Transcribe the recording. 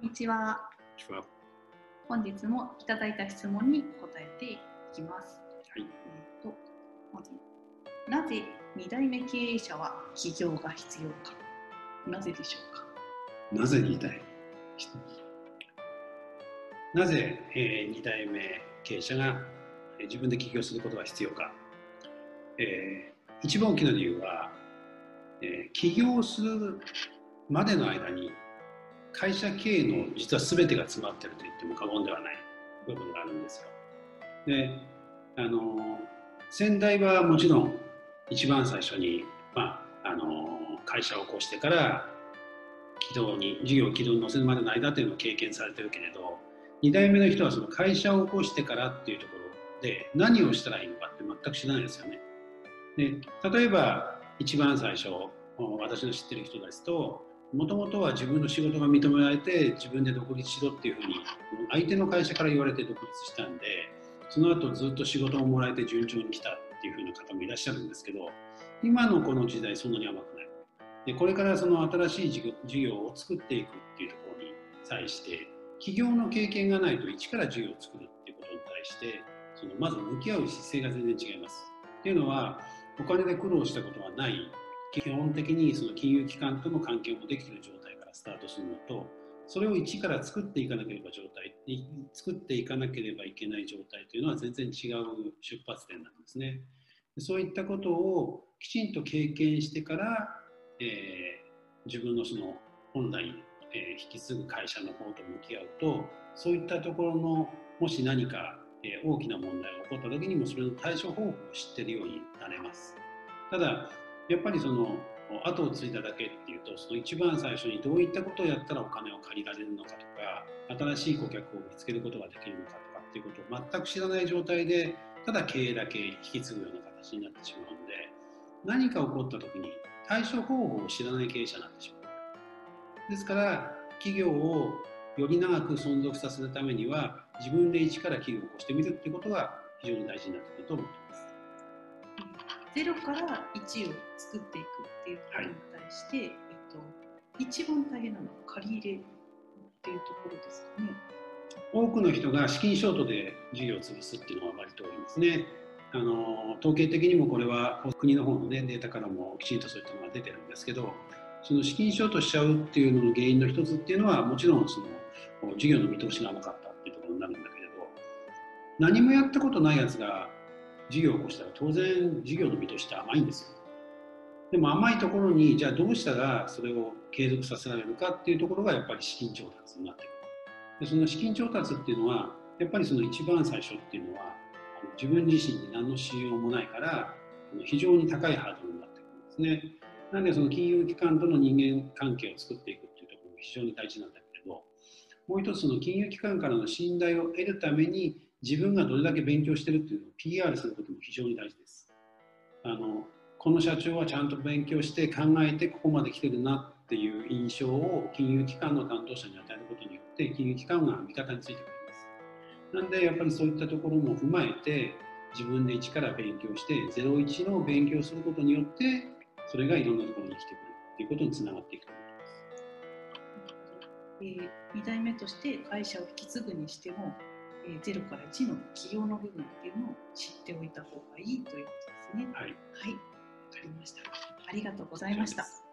こんにちは。本日もいただいた質問に答えていきます。はい。えーとまずなぜ2代目経営者は起業が必要か。なぜでしょうか？なぜ2代なぜ、え2代目経営者がえー自分で起業することが必要か、えー一番大きな理由は、えー起業するまでの間に会社経営の実は全てが詰まってると言っても過言ではない部分があるんですよ。であの先代はもちろん一番最初に、まあ、あの会社を起こしてから軌道に事業を軌道に乗せるまでの間というのを経験されてるけれど2代目の人はその会社を起こしてからっていうところで何をしたらいいのかって全く知らないですよね。で例えば一番最初私の知ってる人ですともともとは自分の仕事が認められて自分で独立しろっていうふうに相手の会社から言われて独立したんでその後ずっと仕事をもらえて順調に来たっていうふうな方もいらっしゃるんですけど今のこの時代そんなに甘くない。でこれからその新しい事業を作っていくっていうところに際して企業の経験がないと一から事業を作るっていうことに対してそのまず向き合う姿勢が全然違います。っていうのはお金で苦労したことはない基本的にその金融機関との関係もできている状態からスタートするのとそれを一から作っていかなければ状態作っていかなければいけない状態というのは全然違う出発点なんですね。そういったことをきちんと経験してから、えー自分のその本来、え引き継ぐ会社の方と向き合うとそういったところのもし何か、え大きな問題が起こった時にもそれの対処方法を知ってるようになれます。ただやっぱりその後を継いだだけっていうとその一番最初にどういったことをやったらお金を借りられるのかとか新しい顧客を見つけることができるのかとかっていうことを全く知らない状態でただ経営だけ引き継ぐような形になってしまうので何か起こった時に対処方法を知らない経営者になってしまうですから企業をより長く存続させるためには自分で一から企業を起こしてみるっていうことが非常に大事になってくると思っています。ゼロから1を作っていくっていうことに対して、えっと、一番大変なのは借り入れっていうところですかね。多くの人が資金ショートで事業を潰すっていうのは割と多いですね。あの統計的にもこれは国の方の、ね、データからもきちんとそういったのが出てるんですけどその資金ショートしちゃうっていうのの原因の一つっていうのはもちろんその事業の見通しが甘かったっていうところになるんだけれど何もやったことないやつが事業を起こしたら当然事業の見通して甘いんですよ。でも甘いところにじゃあどうしたらそれを継続させられるかっていうところがやっぱり資金調達になってくる。でその資金調達っていうのはやっぱりその一番最初っていうのは自分自身に何の信用もないから非常に高いハードルになってくるんですね。なのでその金融機関との人間関係を作っていくっていうところが非常に大事なんだけれどもう一つその金融機関からの信頼を得るために自分がどれだけ勉強してるっていうのを PR することも非常に大事です。あのこの社長はちゃんと勉強して考えてここまで来てるなっていう印象を金融機関の担当者に与えることによって金融機関が味方についてくれます。なんでやっぱりそういったところも踏まえて自分で一から勉強して01の勉強することによってそれがいろんなところに来てくるっていうことにつながっていくと思います。えー、2代目として会社を引き継ぐにしても、0から1の企業の部分っていうのを知っておいた方がいいということですね。はい、はい、わかりました。ありがとうございました。